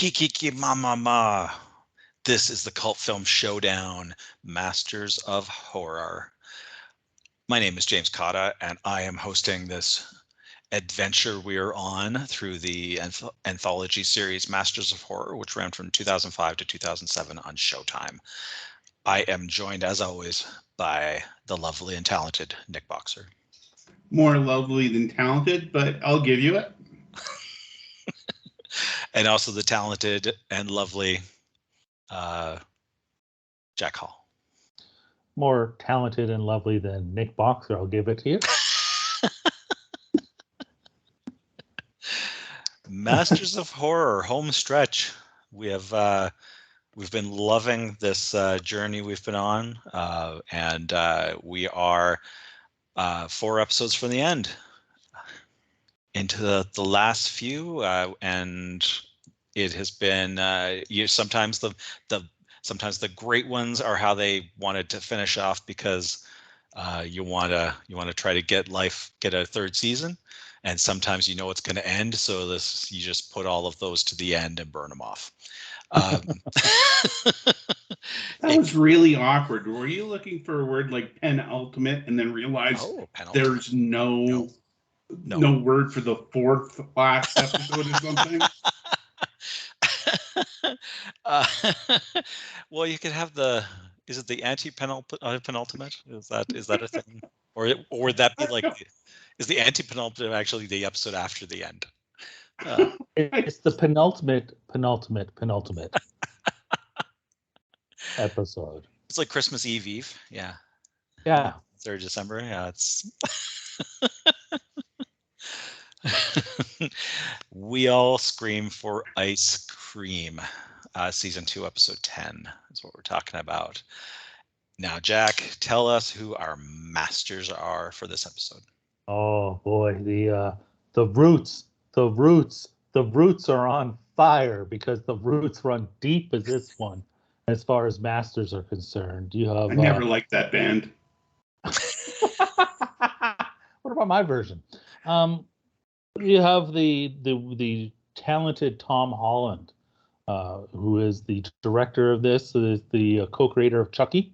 Kiki ki ma. This is the cult film showdown, Masters of Horror. My name is James Cotta, and I am hosting this adventure we're on through the anth- anthology series Masters of Horror, which ran from 2005 to 2007 on Showtime. I am joined, as always, by the lovely and talented Nic Boxer. More lovely than talented, but I'll give you it. And also the talented and lovely uh, Jack Hall. More talented and lovely than Nic Boxer, I'll give it to you. Masters of Horror home stretch. We have uh, we've been loving this uh, journey we've been on, uh, and uh, we are uh, four episodes from the end into the, the last few, uh, and it has been uh, you sometimes the the sometimes the great ones are how they wanted to finish off because uh, you want to you want to try to get life get a third season and sometimes you know it's going to end so this you just put all of those to the end and burn them off um, That was really awkward. Were you looking for a word like penultimate and then realize oh, penalty. there's no, No. No No. word for the fourth last episode or something? uh, well you could have the is it the anti penultimate is that is that a thing or it- or would that be like is the anti penultimate actually the episode after the end uh, It's the penultimate, penultimate, penultimate episode. it's like christmas eve eve yeah Yeah. third December. Yeah, it's. we all scream for ice cream. Uh, season two, episode ten is what we're talking about. Now, Jack, tell us who our masters are for this episode. Oh boy, the uh the roots, the roots, the roots are on fire because the roots run deep as this one, as far as masters are concerned. You have I uh, never liked that band. what about my version? Um, you have the the the talented Tom Holland, uh, who is the director of this, is the uh, co-creator of Chucky.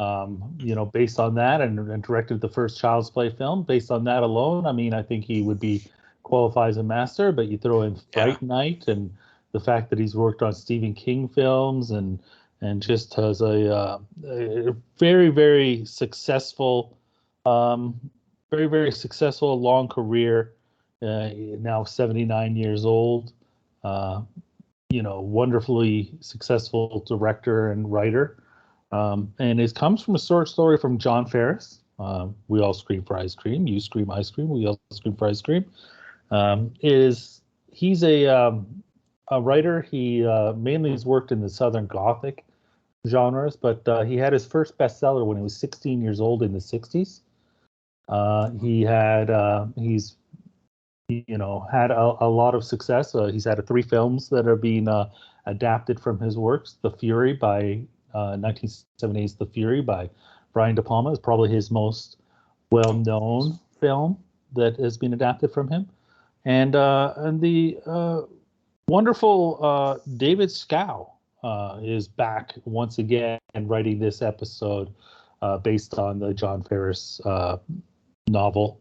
Um, you know, based on that, and, and directed the first Child's Play film. Based on that alone, I mean, I think he would be qualified as a master. But you throw in Yeah. Night and the fact that he's worked on Stephen King films and and just has a, uh, a very very successful um, very very successful long career uh, now 79 years old uh, you know wonderfully successful director and writer. Um, and it comes from a short story from John Farris. Uh, we all scream for ice cream. You scream ice cream. We all scream for ice cream. Um, is he's a um, a writer. He uh, mainly has worked in the southern gothic genres but uh, he had his first bestseller when he was 16 years old in the 60s uh, he had uh, he's you know had a, a lot of success. Uh, he's had three films that are being uh, adapted from his works. The Fury by uh, 1970s The Fury by Brian De Palma is probably his most well-known film that has been adapted from him, and uh, and the uh, wonderful uh, David Schow is back once again and writing this episode based on the John Farris novel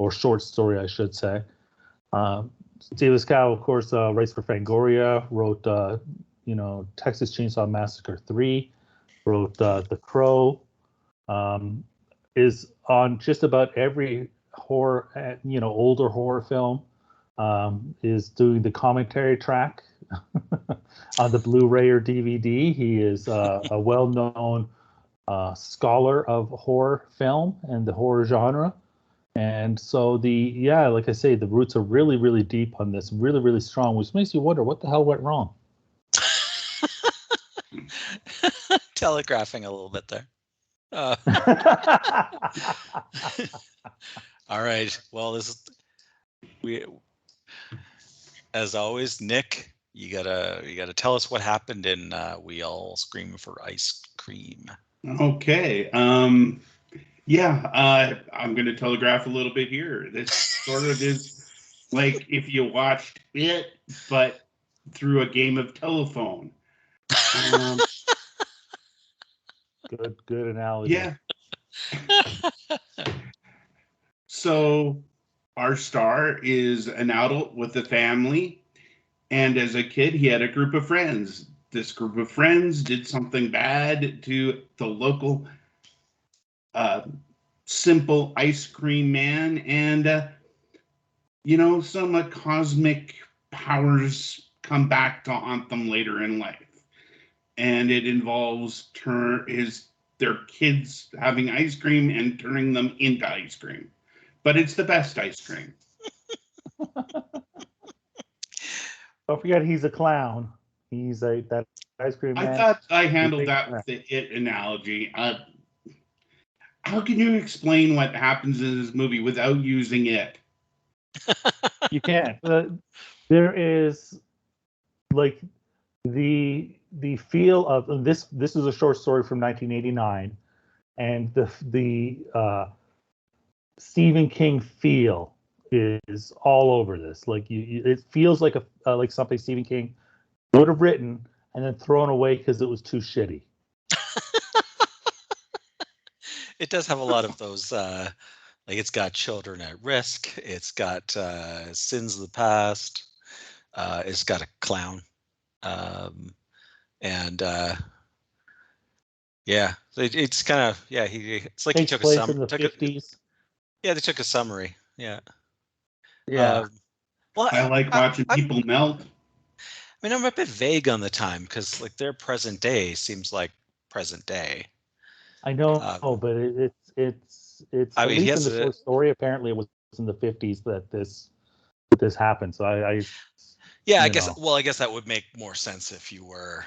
or short story, I should say. Um, David Schow, of course, uh, writes for Fangoria, wrote, uh, you know, Texas Chainsaw Massacre 3, wrote uh, The Crow, um, is on just about every horror, uh, you know, older horror film, um, is doing the commentary track on the Blu-ray or DVD. He is uh, a well-known uh, scholar of horror film and the horror genre. And so the yeah, like I say, the roots are really, really deep on this, really, really strong, which makes you wonder what the hell went wrong. Telegraphing a little bit there. Uh, all right. Well, this is we as always, Nick. You gotta you gotta tell us what happened in uh, We All Scream for Ice Cream. Okay. Um, yeah, uh, I'm going to telegraph a little bit here. This sort of is like if you watched it, but through a game of telephone. Um, Good, good analogy. yeah. so our star is an adult with a family, and as a kid, he had a group of friends. This group of friends did something bad to the local uh, simple ice cream man, and uh, you know, some uh, cosmic powers come back to haunt them later in life. And it involves turn his their kids having ice cream and turning them into ice cream. But it's the best ice cream. Don't forget, he's a clown. He's a that ice cream I man. thought I handled that with the it analogy. Uh, how can you explain what happens in this movie without using it? you can't. Uh, there is like the the feel of and this. This is a short story from 1989, and the the uh, Stephen King feel is all over this. Like you, you it feels like a uh, like something Stephen King would have written and then thrown away because it was too shitty. it does have a lot of those uh like it's got children at risk it's got uh sins of the past uh it's got a clown um and uh yeah it, it's kind of yeah he it's like he took a place the took a, 50s. yeah they took a summary yeah Yeah. Um, well I like watching I- people melt. I mean, I'm a bit vague on the time because, like, their present day seems like present day. I know, Um, but it, it's it's it's I at mean, least in the short story. Apparently, it was in the fifties that this that this happened. So I, I Yeah, I guess. know. Well, I guess that would make more sense if you were,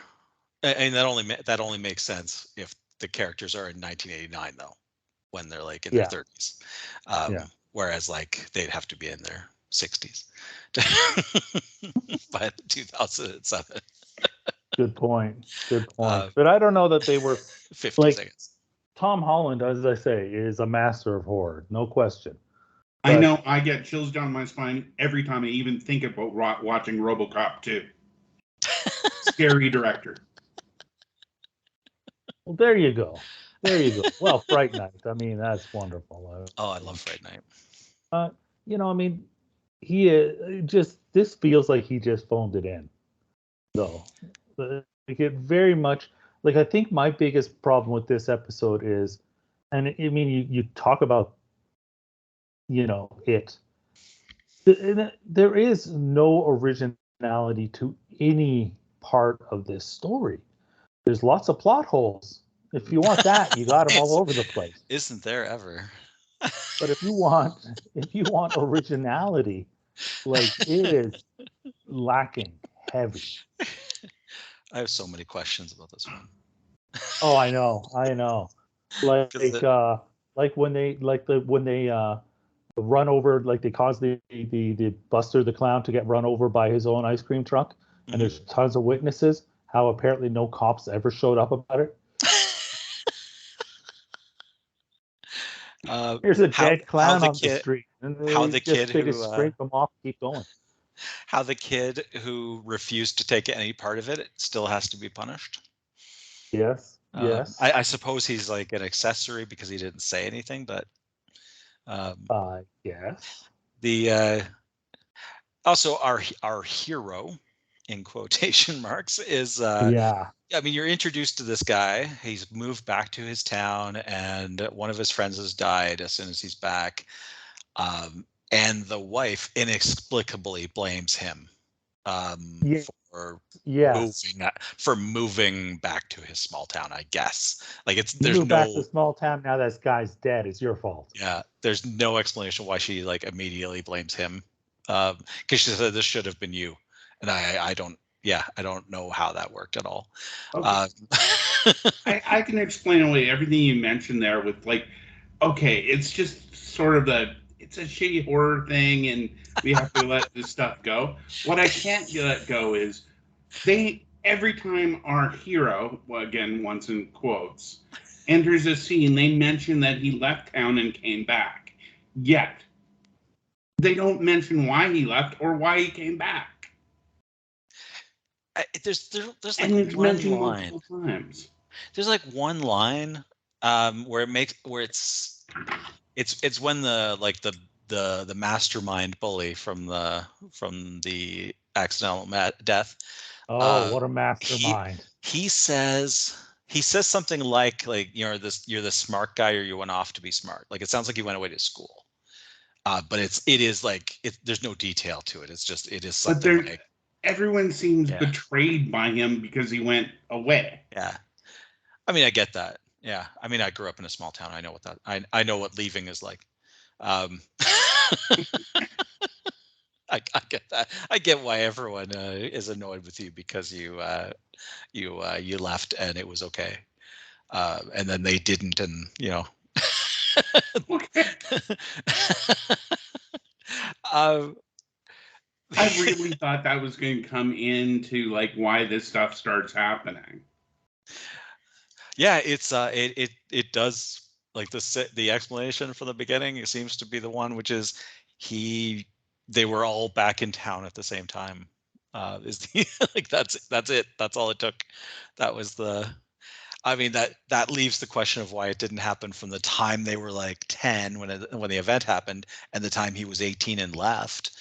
and that only that only makes sense if the characters are in 1989, though, when they're like in Yeah. their 30s. Um, Yeah. Whereas, like, they'd have to be in their 60s by 2007, good point, good point. Uh, but I don't know that they were. 50 Like- seconds. Tom Holland, as I say, is a master of horror, no question. I know I get chills down my spine every time I even think about ro- watching RoboCop 2. Scary director. Well, there you go, there you go. Well, Fright Night. I mean, that's wonderful. Oh, I love Fright Night. Uh, you know, I mean, he uh, just this feels like he just phoned it in, though. Uh, Like it very much like I think my biggest problem with this episode is, and I mean, you you talk about, you know, it. it- There is no originality to any part of this story. There's lots of plot holes. If you want that, you got them all over the place. Isn't there ever? But if you want, if you want originality, like it is lacking heavy. I have so many questions about this one. Oh, I know, I know. Like, uh, like when they, like the when they uh, run over, like they cause the the the Buster the clown to get run over by his own ice cream truck, and there's tons of witnesses. How apparently no cops ever showed up about it. Uh, Here's a dead how clown the on the street. And how the kid who, uh, scrape them off, keep going. How the kid who refused to take any part of it still has to be punished. Yes, Um, yes. I, I suppose he's like an accessory because he didn't say anything, but um, uh, yes. the uh, also our our hero in quotation marks is uh, yeah. I mean, you're introduced to this guy. He's moved back to his town, and one of his friends has died as soon as he's back. Um, and the wife inexplicably blames him um, Yeah. for Yes. moving for moving back to his small town. I guess like it's You there's moved back to small town. Now that guy's dead. It's your fault. yeah there's no explanation why she like immediately blames him because she said this should have been you, and I I don't yeah I don't know how that worked at all. Okay. Um, I, I can explain away everything you mentioned there with like, okay, it's just sort of the it's a shitty horror thing, and we have to let this stuff go. What I can't let go is they every time our hero, well, again, once in quotes, enters a scene, they mention that he left town and came back. Yet they don't mention why he left or why he came back. I, there's there, there's like it's one line. times. There's like one line um, where it makes where it's it's it's when the like the the the mastermind bully from the from the accidental ma- death Oh, Uh, what a mastermind! he says he says something like like you know this you're the smart guy or you went off to be smart like it sounds like he went away to school uh, but it's it is like it, there's no detail to it it's just it is But something there- like Everyone seems Yeah. betrayed by him because he went away. yeah i mean i get that yeah i mean i grew up in a small town i know what that i, I know what leaving is like. Um I, I get that i get why everyone uh, is annoyed with you because you uh you uh you left and it was okay. Uh and then they didn't and you know. Um, I really thought that was going to come into like why this stuff starts happening. Yeah, it's uh, it it it does like the the explanation from the beginning. It seems to be the one which is he they were all back in town at the same time. Uh, is the like that's that's it. That's all it took. That was the. I mean that that leaves the question of why it didn't happen from the time they were like ten when it, when the event happened and the time he was eighteen and left.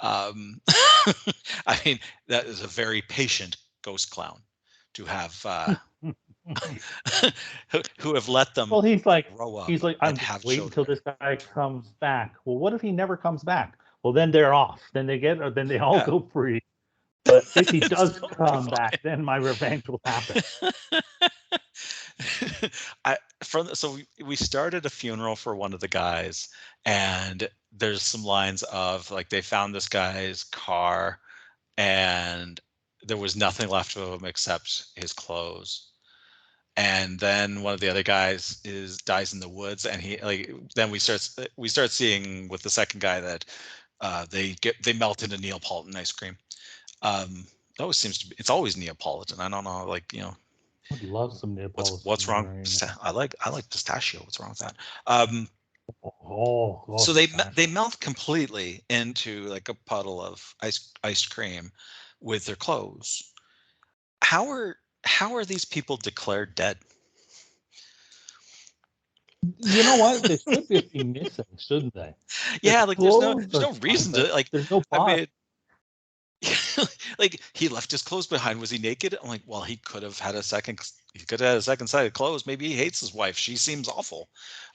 Um, I mean that is a very patient ghost clown to have uh, who, who have let them well, he's like, grow up. he's like, I'm just waiting until this guy comes back. Well, what if he never comes back? Well, then they're off. Then they get, or then they all Yeah. go free. But if he does totally come fine. back, then my revenge will happen. I from so we, we started a funeral for one of the guys, and there's some lines of like they found this guy's car, and there was nothing left of him except his clothes. And then one of the other guys is dies in the woods, and he like then we start we start seeing with the second guy that uh, they get they melt into Neapolitan ice cream. Um, it always seems to be it's always Neapolitan. I don't know, like you know I'd love some what's Neapolitan. what's wrong right i like i like pistachio what's wrong with that um Oh, oh, so they me- they melt completely into like a puddle of ice ice cream with their clothes how are how are these people declared dead? You know what? They should be missing, shouldn't they? yeah like there's no there's no reason to like There's no i mean like he left his clothes behind. Was he naked? I'm like well he could have had a second he could have had a second set of clothes. Maybe he hates his wife. She seems awful.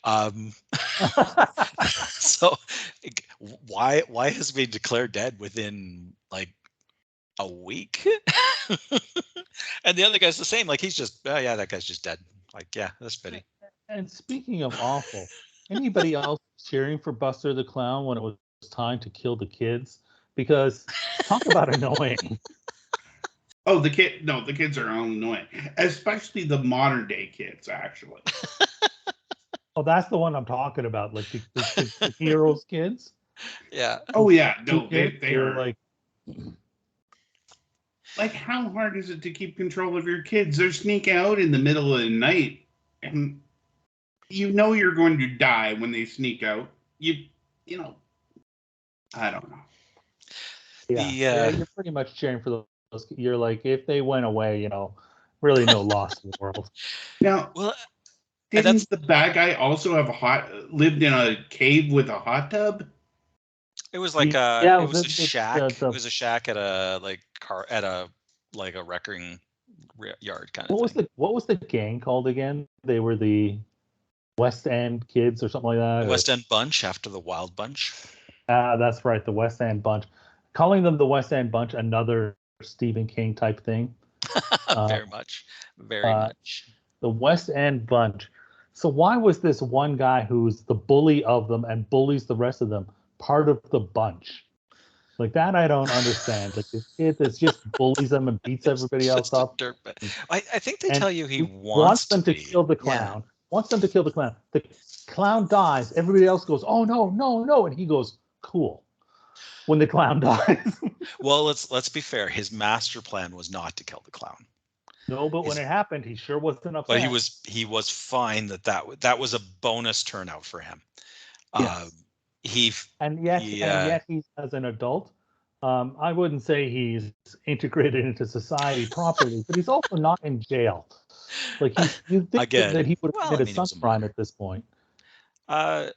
Um so why why has he been declared dead within like a week and the other guy's the same like he's just oh yeah that guy's just dead like yeah that's pity And speaking of awful, anybody else cheering for Buster the Clown when it was time to kill the kids? Because talk about annoying. Oh, the kid. No, the kids are all annoying, especially the modern day kids. Actually, Oh, that's the one I'm talking about. Like the, the, the, the heroes kids. yeah oh yeah, no, they, kids, they they're are like, like how hard is it to keep control of your kids? They're sneaking out in the middle of the night, and you know you're going to die when they sneak out. You, you know, I don't know. yeah, The, yeah, uh, you're pretty much cheering for those. You're like, if they went away, you know, really no loss in the world. Now, well And that's- didn't the bad guy also have a hot lived in a cave with a hot tub? It was like a yeah, it was the- a shack. the- the- It was a shack at a like car at a like a wrecking yard kind of What was the what was the gang called again? They were the West End Kids or something like that. West End Bunch after the Wild Bunch. Ah, that's right, the West End Bunch. Calling them the West End Bunch, another Stephen King type thing. very much, very uh, much. The West End Bunch. So why was this one guy who's the bully of them and bullies the rest of them part of the bunch? Like that, I don't understand. Like this kid that just bullies them and beats everybody else up. I, I think they And tell you he he wants, them to be. kill the Yeah. clown. Wants them to kill the clown. The clown dies. Everybody else goes, "Oh no, no, no!" And he goes, "Cool." When the clown dies. Well, let's let's be fair. His master plan was not to kill the clown, no, but when it happened, he sure wasn't upset. but he was he was fine that that that was a bonus turnout for him. Yes. Um, he and yet, he, and yet, he's as an adult Um, I wouldn't say he's integrated into society properly, but he's also not in jail. Like he's, you think Again, that he would have well, I committed mean, some crime at this point. Uh,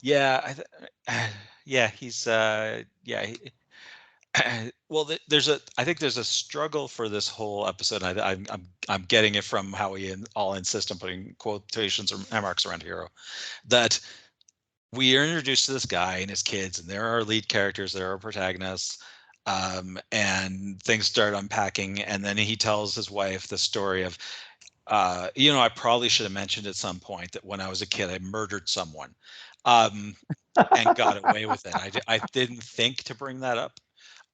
yeah, I th- yeah, he's uh, yeah. He, well, there's a. I think there's a struggle for this whole episode. I, I'm I'm I'm getting it from how we in, all insist on putting quotations or marks around hero, that we are introduced to this guy and his kids, and they're our lead characters. They're our protagonists. Um, and things start unpacking, and then he tells his wife the story of, uh, you know, I probably should have mentioned at some point that when I was a kid, I murdered someone, um, and got away with it. I, I didn't think to bring that up,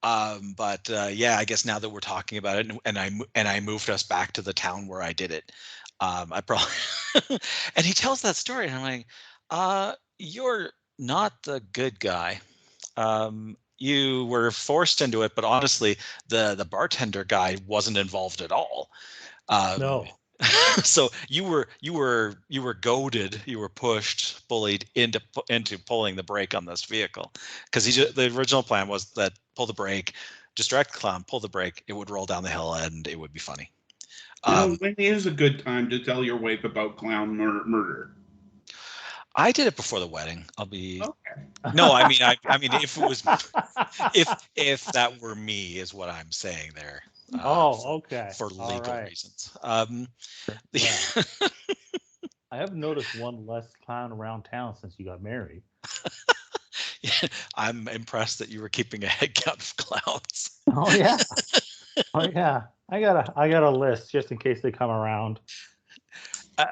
um, but uh, yeah, I guess now that we're talking about it, and, and I and I moved us back to the town where I did it, um, I probably. and he tells that story, and I'm like, uh, you're not the good guy. Um, you were forced into it, but honestly, the the bartender guy wasn't involved at all. Um, No. so you were you were you were goaded, you were pushed, bullied into into pulling the brake on this vehicle because he the original plan was that pull the brake, distract the clown, pull the brake, it would roll down the hill and it would be funny. You know, Um, when is a good time to tell your wife about clown mur- murder? I did it before the wedding. I'll be Okay. no, I mean I I mean if it was if if that were me is what I'm saying there. uh, oh, okay. for legal right. reasons. Um, Yeah. I have noticed one less clown around town since you got married. I'm impressed that you were keeping a head count of clowns. Oh yeah. oh yeah. I got a I got a list just in case they come around. Uh,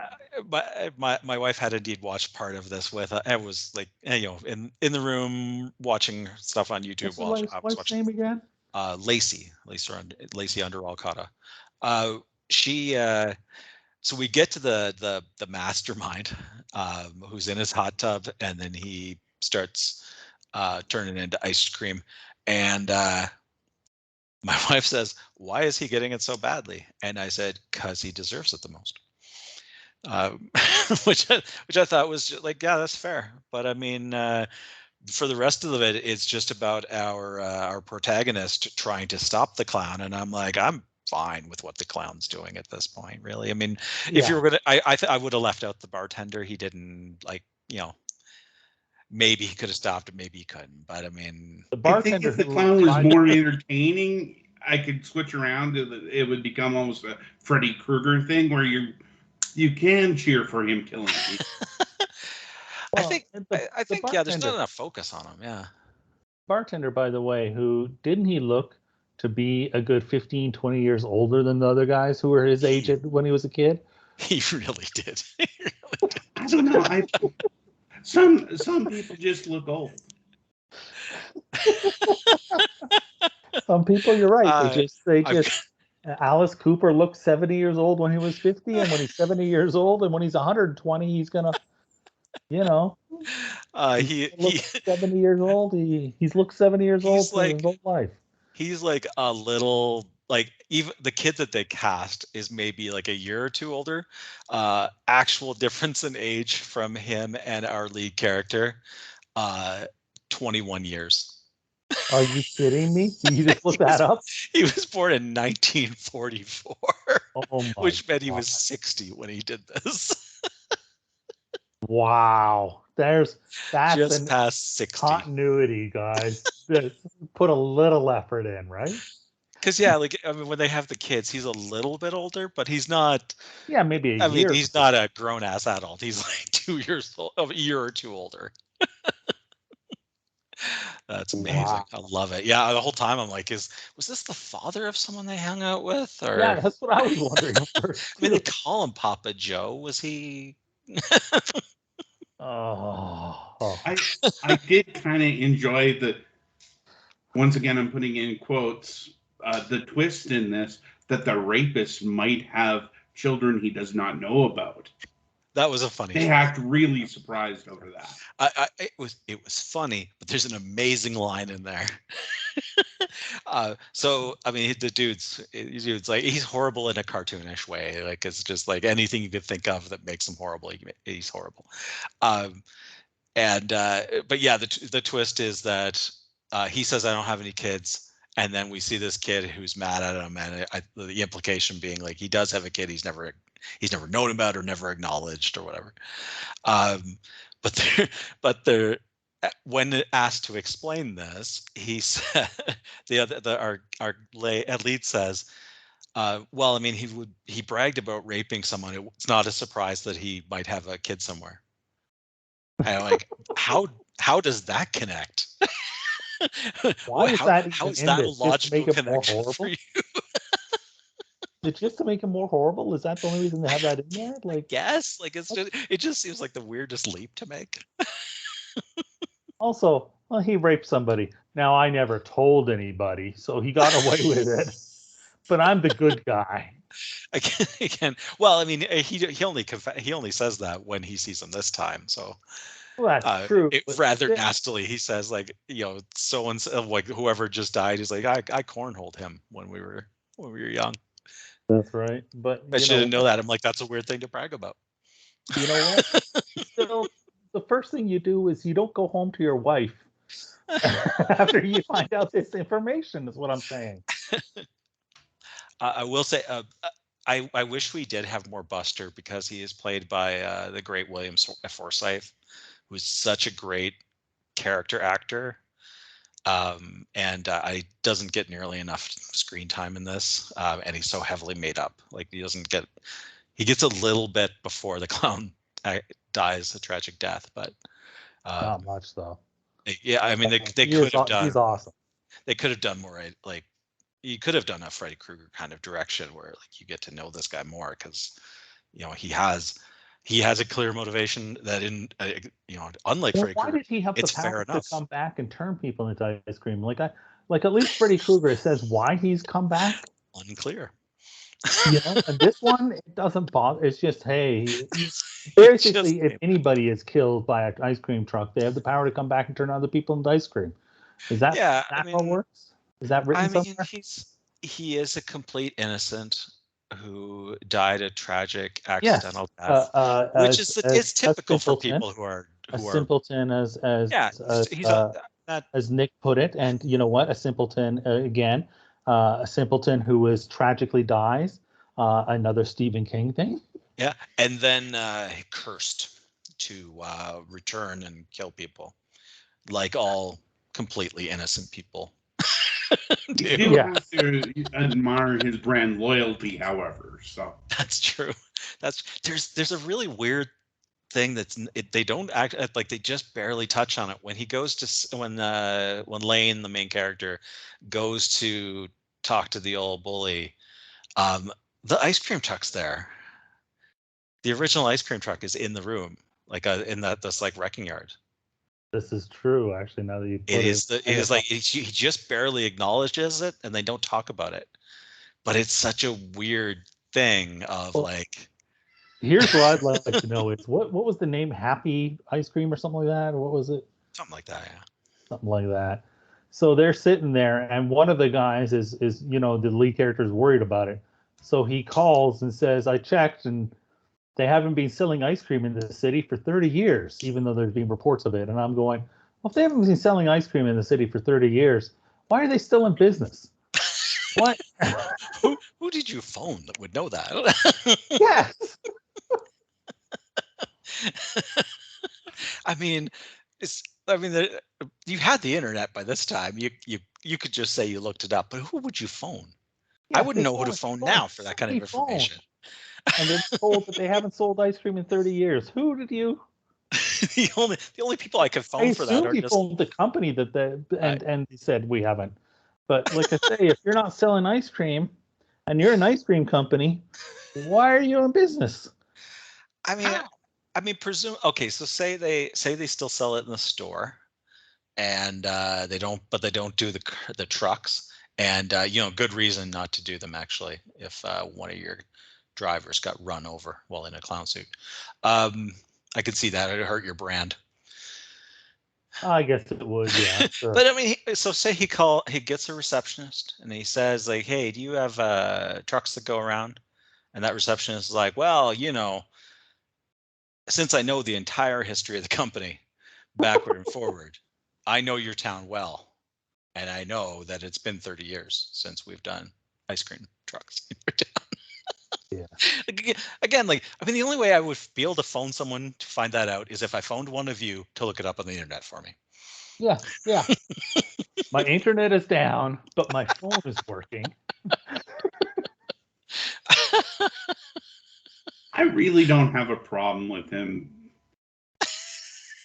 my, my my wife had indeed watched part of this with. Uh, I was like, eh, you know, in in the room watching stuff on YouTube What's the while wife's, I was watching. name again? Uh, Lacey, Lacey, under, Lacey under Alcata. Uh, she. Uh, so we get to the the the mastermind, um, who's in his hot tub, and then he starts uh, turning into ice cream, and uh, my wife says, "Why is he getting it so badly?" And I said, "Cause he deserves it the most." Um, which I, which I thought was ju- like, yeah, that's fair. But I mean, uh, for the rest of it, it's just about our uh, our protagonist trying to stop the clown, and I'm like, I'm fine with what the clown's doing at this point. Really, I mean, if Yeah. you were gonna, I I, th- I would have left out the bartender. He didn't like, you know. Maybe he could have stopped it, maybe he couldn't. But I mean, The I think bartender if the clown was more entertaining, I could switch around to the, it would become almost a Freddy Krueger thing where you you can cheer for him killing people. I think and I, the- I the think yeah, there's not enough focus on him. Yeah, bartender, by the way, who didn't he look to be a good 15, 20 years older than the other guys who were his age at- when he was a kid? he really did. He really did. I don't know. I some some people just look old. Some people, you're right. Uh, they just, they just. Alice Cooper looked 70 years old when he was 50, and when he's 70 years old, and when he's 120, he's gonna, you know, Uh, he he 70 years old. He he's looked 70 years old for his whole life. he's like a little like even the kid that they cast is maybe like a year or two older. Uh, actual difference in age from him and our lead character, uh, 21 years. Are you kidding me? Did you just look that up? He was born in 1944, Oh my which meant he was 60 when he did this. Wow. There's that's Just past 60. continuity, guys. Put a little effort in, right? Because yeah, like I mean, when they have the kids, he's a little bit older, but he's not. Yeah, maybe a I mean, he's not a grown ass adult. He's like two years old, a year or two older. That's amazing. Wow. I love it. Yeah, the whole time I'm like, is was this the father of someone they hung out with? Or Yeah, that's what I was wondering. I mean, they call him Papa Joe. Was he? oh, I I did kind of enjoy the. Once again, I'm putting in quotes. Uh, the twist in this that the rapist might have children he does not know about. That was a funny. They act really surprised over that. I, I, it was it was funny, but there's an amazing line in there. uh, so I mean, the dude's it's like he's horrible in a cartoonish way. Like it's just like anything you could think of that makes him horrible. he He's horrible. Um, and uh, but yeah, the the twist is that uh, he says, "I don't have any kids," and then we see this kid who's mad at him, and I, the implication being like he does have a kid, he's never he's never known about or never acknowledged or whatever. Um, but there, but there, uh, when asked to explain this, he said the other the our our lead says. Uh, well, I mean, he would he bragged about raping someone. It's not a surprise that he might have a kid somewhere. And I'm like, how how does that connect? Why is how, that how even that a this? Just to make logical it more connection for horrible? you? Just to make it more horrible. Is that the only reason they have that in there? Like, Yes, like it's just it just seems like the weirdest leap to make. also, well, he raped somebody. Now I never told anybody, so he got away with it. But I'm the good guy. Again, again, well, I mean, eh, he he only conf- he only says that when he sees him this time. So Well, that's uh, true. it- rather still- nastily, he says like you know so and so like whoever just died. He's like I I cornholed him when we were when we were young. That's right. But I you should know, know that. I'm like that's a weird thing to brag about. You know what? Still, the first thing you do is you don't go home to your wife after you find out this information. Is what I'm saying. Uh, I will say, uh, uh, I I wish we did have more Buster because he is played by uh, the great William S- Forsythe, who's such a great character actor, um, and uh, I doesn't get nearly enough screen time in this, uh, and he's so heavily made up. Like he doesn't get, he gets a little bit before the clown dies a tragic death, but. Uh, Not much though. yeah, I mean, they, they could have done He's awesome. they could have done more like you could have done a Freddy Krueger kind of direction where like you get to know this guy more because you know he has he has a clear motivation that in uh, you know unlike Well, Freddy why did he have the it's fair power to come back and turn people into ice cream? Like I, like at least Freddy Krueger says why he's come back. unclear You know, and this one it doesn't bother. It's just hey, he- basically, if anybody is killed by an ice cream truck, they have the power to come back and turn other people into ice cream. Is that yeah that I how it mean works? Is that written I mean somewhere? he's he is a complete innocent who died a tragic accidental Uh, death uh, which as- is as- it's typical for people who are A who are simpleton, as as yeah as, he's uh, a, that as Nick put it, and you know what? A simpleton uh, again, uh, a simpleton who is tragically dies. Uh, another Stephen King thing. Yeah, and then uh, cursed to uh, return and kill people, like all completely innocent people. You do. do Yeah. have to admire his brand loyalty, however. So That's true. That's there's there's a really weird thing that's it, they don't act uh, like they just barely touch on it when he goes to when uh when Lane the main character goes to talk to the old bully um the ice cream truck's there the original ice cream truck is in the room like uh, in that this like wrecking yard This is true, actually. Now that you put it is the it is like he just barely acknowledges it and they don't talk about it but it's such a weird thing of Well, like Here's what I'd like to know: is what what was the name? Happy ice cream or something like that, or what was it? something like that yeah Something like that. So they're sitting there, and one of the guys is is you know the lead character is worried about it. So he calls and says, "I checked, and they haven't been selling ice cream in the city for 30 years, even though there's been reports of it." And I'm going, "Well, if they haven't been selling ice cream in the city for 30 years, why are they still in business?" What? who, who did you phone that would know that? yes. I mean, it's. I mean, the, you had the internet by this time. You you you could just say you looked it up, but who would you phone? I wouldn't know who to phone- phone now for that kind of information. And they're told that they haven't sold ice cream in 30 years. Who did you? the only the only people I could I phone for that are he just phoned the company that the and and he said we haven't. But like I say, if you're not selling ice cream, and you're an ice cream company, why are you in business? I mean, I mean, presume. Okay, so say they say they still sell it in the store, and uh, they don't, but they don't do the the trucks, and uh, you know, good reason not to do them actually. If uh, one of your drivers got run over while in a clown suit, um, I could see that it hurt your brand. I guess it would, yeah. sure. But I mean, so say he call he gets a receptionist and he says like, "Hey, do you have uh, trucks that go around?" And that receptionist is like, "Well, you know, since I know the entire history of the company, backward and forward, I know your town well. and I know that it's been 30 years since we've done ice cream trucks. in your town. Yeah. Again, like I mean, the only way I would be able to phone someone to find that out is if I phoned one of you to look it up on the internet for me. Yeah, yeah. my internet is down, but my phone is working. I really don't have a problem with him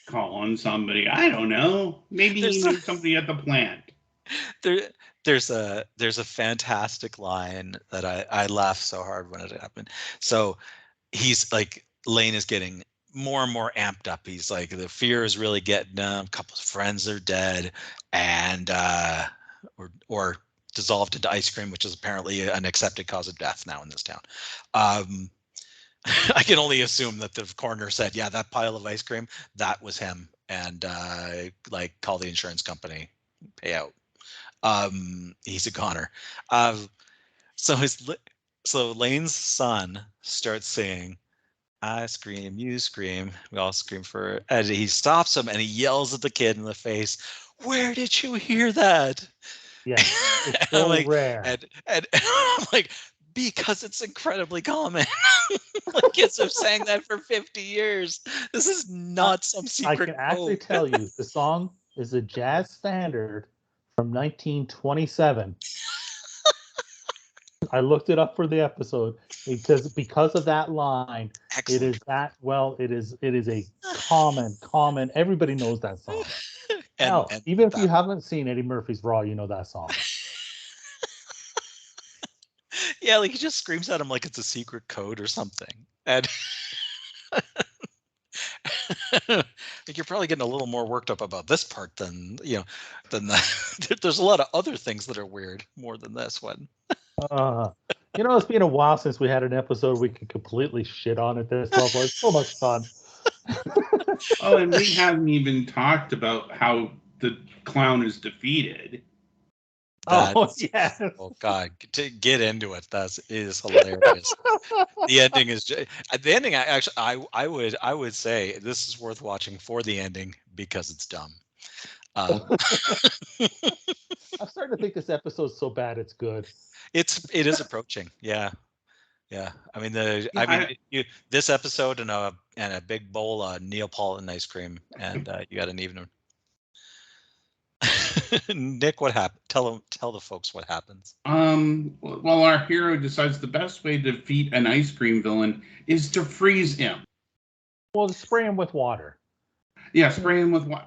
calling somebody. I don't know. Maybe he There's knew some- somebody at the plant. there there's a there's a fantastic line that I I laughed so hard when it happened. So he's like Lane is getting more and more amped up. He's like the fear is really getting him. A couple of friends are dead, and uh, or or dissolved into ice cream, which is apparently an accepted cause of death now in this town. Um, I can only assume that the coroner said, "Yeah, that pile of ice cream, that was him," and uh, like call the insurance company, pay out um he's a goner. Um so his li- so lane's son starts saying i scream you scream. We all scream for and he stops him and he yells at the kid in the face where did you hear that? Yeah, it's And so like, rare. and, and i'm like because it's incredibly common. Like kids have sang that for 50 years. This is not some secret. I can actually tell you the song is a jazz standard from 1927. I looked it up for the episode because because of that line, it Excellent. is that well, it is it is a common common. Everybody knows that song. And- Hell, and even if you haven't seen Eddie Murphy's Raw, you know that song. yeah, like he just screams at him like it's a secret code or something. And like you're probably getting a little more worked up about this part than you know than the there's a lot of other things that are weird more than this one. Uh, you know, it's been a while since we had an episode we could completely shit on at this level. It's so much fun. Oh, and we haven't even talked about how the clown is defeated. Oh yeah. Oh God, to get into it, that's it is hilarious. the ending is uh, the ending. I actually, I I would I would say this is worth watching for the ending because it's dumb. Um, I'm starting to think this episode's so bad it's good. It's it is approaching. Yeah. Yeah. I mean the Yeah, I mean I- you this episode and a and a big bowl of Neapolitan ice cream and uh, you got an evening. Nick, what happened? Tell them tell the folks what happens. Um, well, our hero decides the best way to defeat an ice cream villain is to freeze him. Well, spray him with water. Yeah, spray him with water.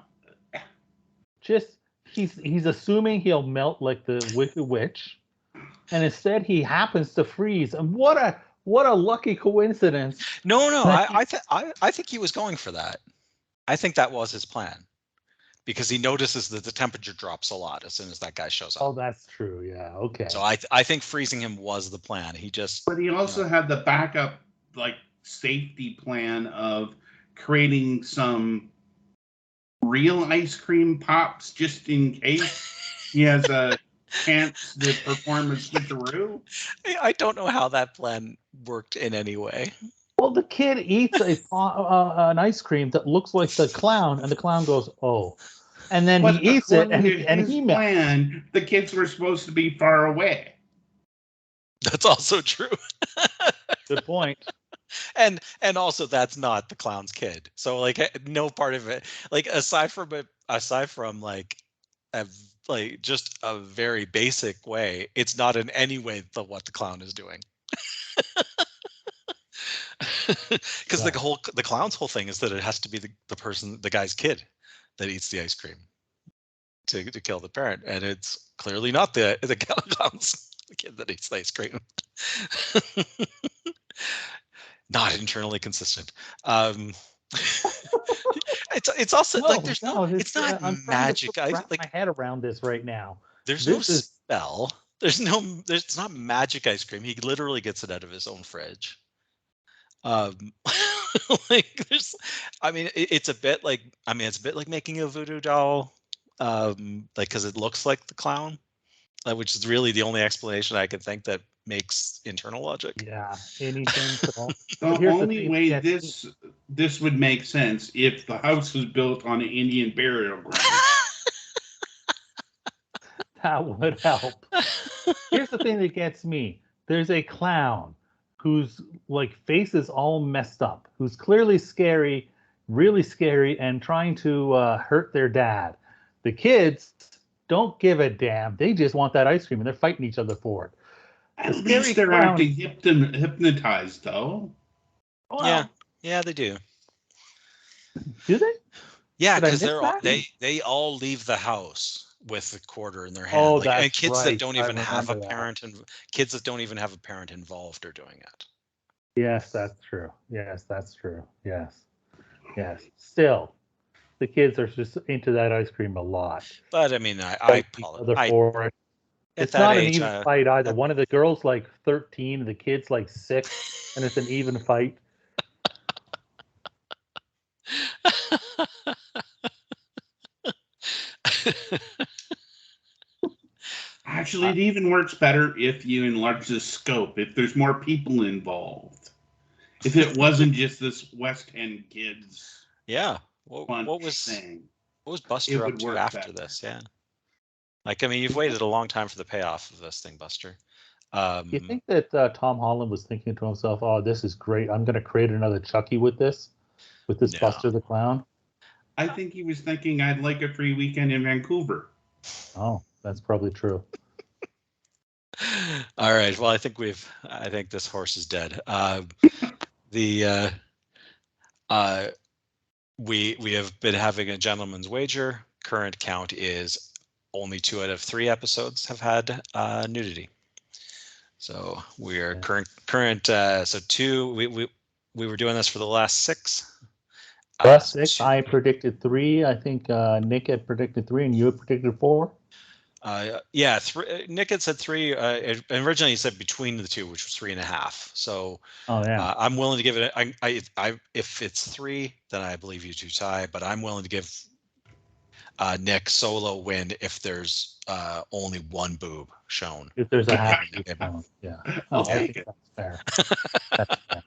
Just he's he's assuming he'll melt like the Wicked Witch, and instead he happens to freeze. And what a what a lucky coincidence! No, no, I I, th- I I think he was going for that. I think that was his plan. Because he notices that the temperature drops a lot as soon as that guy shows up. Oh, that's true. Yeah. Okay. So I th- I think freezing him was the plan. He just But he also had the backup, like safety plan of creating some real ice cream pops just in case he has a chance to perform a switcheroo. I- I don't know how that plan worked in any way. Well, the kid eats a po- uh, an ice cream that looks like the clown, and the clown goes, "Oh," and then But he eats it, and he, and he plan, the kids were supposed to be far away. That's also true. Good point. and and also that's not the clown's kid. So like eh, no part of it like aside from it aside from like a v- like just a very basic way, it's not in any way the what the clown is doing. Because Right. the whole the clown's whole thing is that it has to be the, the person the guy's kid that eats the ice cream to, to kill the parent and it's clearly not the the clown's the kid that eats the ice cream. Not internally consistent. Um it's it's also like there's no, it's not uh, I'm trying to magic. I, wrap like my head around this right now. there's no is- spell. There's no there's it's not magic ice cream. He literally gets it out of his own fridge. Um like there's i mean it, it's a bit like i mean it's a bit like making a voodoo doll um like because it looks like the clown uh, which is really the only explanation i can think that makes internal logic Yeah. Anything. So, The But here's the only way yes, he- this this would make sense if the house was built on an Indian burial ground. that would help. Here's the thing that gets me. There's a clown whose like face is all messed up, who's clearly scary, really scary, and trying to uh, hurt their dad. The kids don't give a damn. They just want that ice cream and they're fighting each other for it. At The least they're clown- acting hypno- hypnotized, though. Well, yeah, yeah, they do. Do they? Yeah, because they're all, they they all leave the house with the quarter in their hand. Oh, like, and kids right. that don't even have a that. parent and kids that don't even have a parent involved are doing it. Yes, that's true. Yes, that's true. Yes. Yes. Still, the kids are just into that ice cream a lot. But I mean, I I, Fight each apol- other I it. It's not an even uh, fight either. that- One of the girls like 13, the kid's like six, and it's an even fight. Actually, it even works better if you enlarge the scope, if there's more people involved. If it wasn't just this West End kids yeah. What, what was thing. what was Buster up to after better. this? Yeah. Like I mean, you've waited a long time for the payoff of this thing, Buster. Um, you think that uh, Tom Holland was thinking to himself, "Oh, this is great. I'm going to create another Chucky with this, with this No. Buster the Clown." I think he was thinking I'd like a free weekend in Vancouver. Oh, that's probably true. All right. Well, I think we've. I think this horse is dead. Uh, the uh, uh, we we have been having a gentleman's wager. Current count is only two out of three episodes have had uh, nudity. So we are current current. Uh, so two. We we we were doing this for the last six. Uh, Plus six. two- I predicted three. I think uh, Nic had predicted three, and you had predicted four. Uh, yeah, three, Nic had said three. Uh, originally, he said between the two, which was three and a half. So Oh yeah. uh, I'm willing to give it. a- I, I, I, if it's three, then I believe you two tie. But I'm willing to give uh, Nic solo win if there's uh, only one boob shown. if there's a half. Yeah. count, yeah. I'll Oh, take it. that's fair. That's, fair.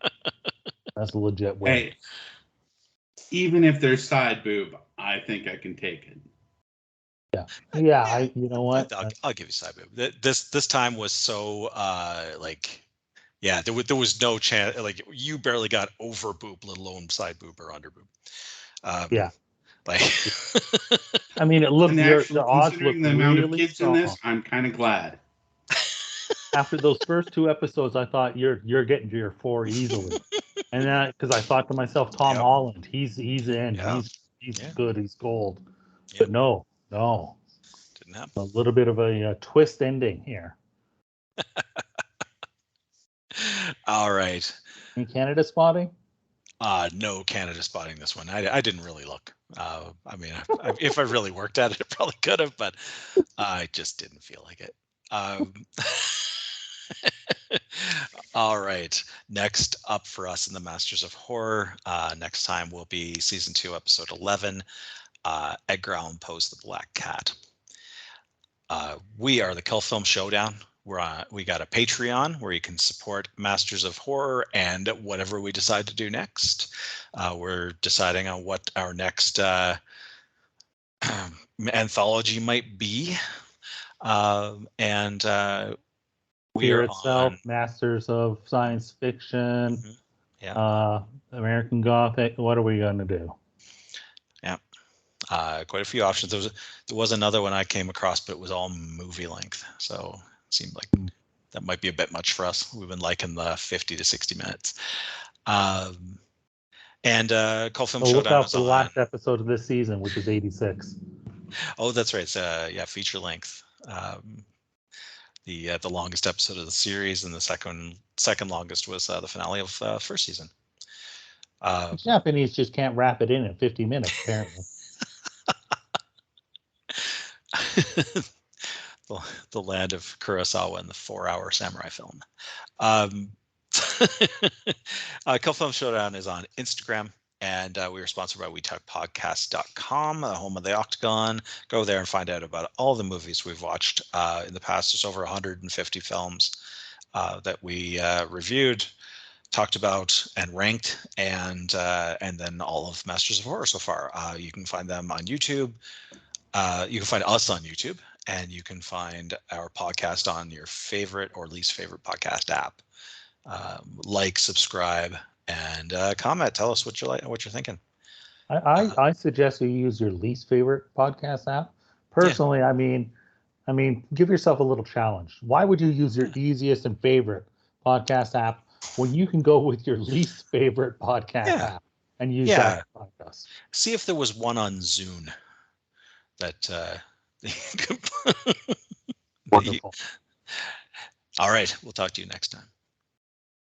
That's a legit win. Hey, even if there's side boob, I think I can take it. Yeah, I. You know what? I'll, I'll give you side boob. This this time was so uh, like. Yeah, there was there was no chance. Like you barely got over boob, let alone side boob or under boob. Um, Yeah. Like. I mean, it looked And your, actually, the odds look considering the amount of really kids in this. I'm kind of glad. After those first two episodes, I thought you're you're getting to your four easily, and then because I thought to myself, Tom Yep. Holland, he's he's in, Yeah. he's he's Yeah. good, he's gold. Yep. But no, no, Didn't happen. a little bit of a, uh twist ending here. All right. In Canada spotting, Uh, no Canada spotting this one. I, I didn't really look. Uh, I mean, I, I, if I really worked at it, I probably could have, but I just didn't feel like it. Um, all right. Next up for us in the Masters of Horror, uh, next time will be season two, episode 11 uh, Edgar Allan Poe's The Black Cat. Uh, we are the Cult Film Showdown. We're on, we got a Patreon where you can support Masters of Horror and whatever we decide to do next. Uh, we're deciding on what our next uh, anthology might be. Um, and uh, we Fear are itself, on, Masters of Science Fiction, Mhm. Yeah. uh, American Gothic. What are we gonna do? Uh, quite a few options. There was there was another one I came across, but it was all movie length, so it seemed like that might be a bit much for us. We've been liking the fifty to sixty minutes. Um, and uh, Cult Film So look out for the last episode of this season, which is 86. Oh, that's right. It's uh, yeah, feature length. Um, the uh, the longest episode of the series, and the second second longest was uh, the finale of uh, first season. Uh, The Japanese just can't wrap it in in 50 minutes, apparently. the, the land of Kurosawa and the four-hour samurai film. Um, uh, Cult Film Showdown is on Instagram, and uh, we are sponsored by WeTalkPodcast.com, the home of the Octagon. Go there and find out about all the movies we've watched uh, in the past. There's over 150 films uh, that we uh, reviewed, talked about, and ranked, and uh, and then all of Masters of Horror so far. Uh, you can find them on YouTube. Uh, you can find us on YouTube and you can find our podcast on your favorite or least favorite podcast app. Um, like, subscribe, and uh, comment. Tell us what you like, what you're thinking. I, I, I suggest you use your least favorite podcast app. Personally, I mean, I mean, give yourself a little challenge. Why would you use your easiest and favorite podcast app when you can go with your least favorite podcast Yeah. app and use Yeah. that podcast? See if there was one on Zune that. Uh, Wonderful. All right, we'll talk to you next time.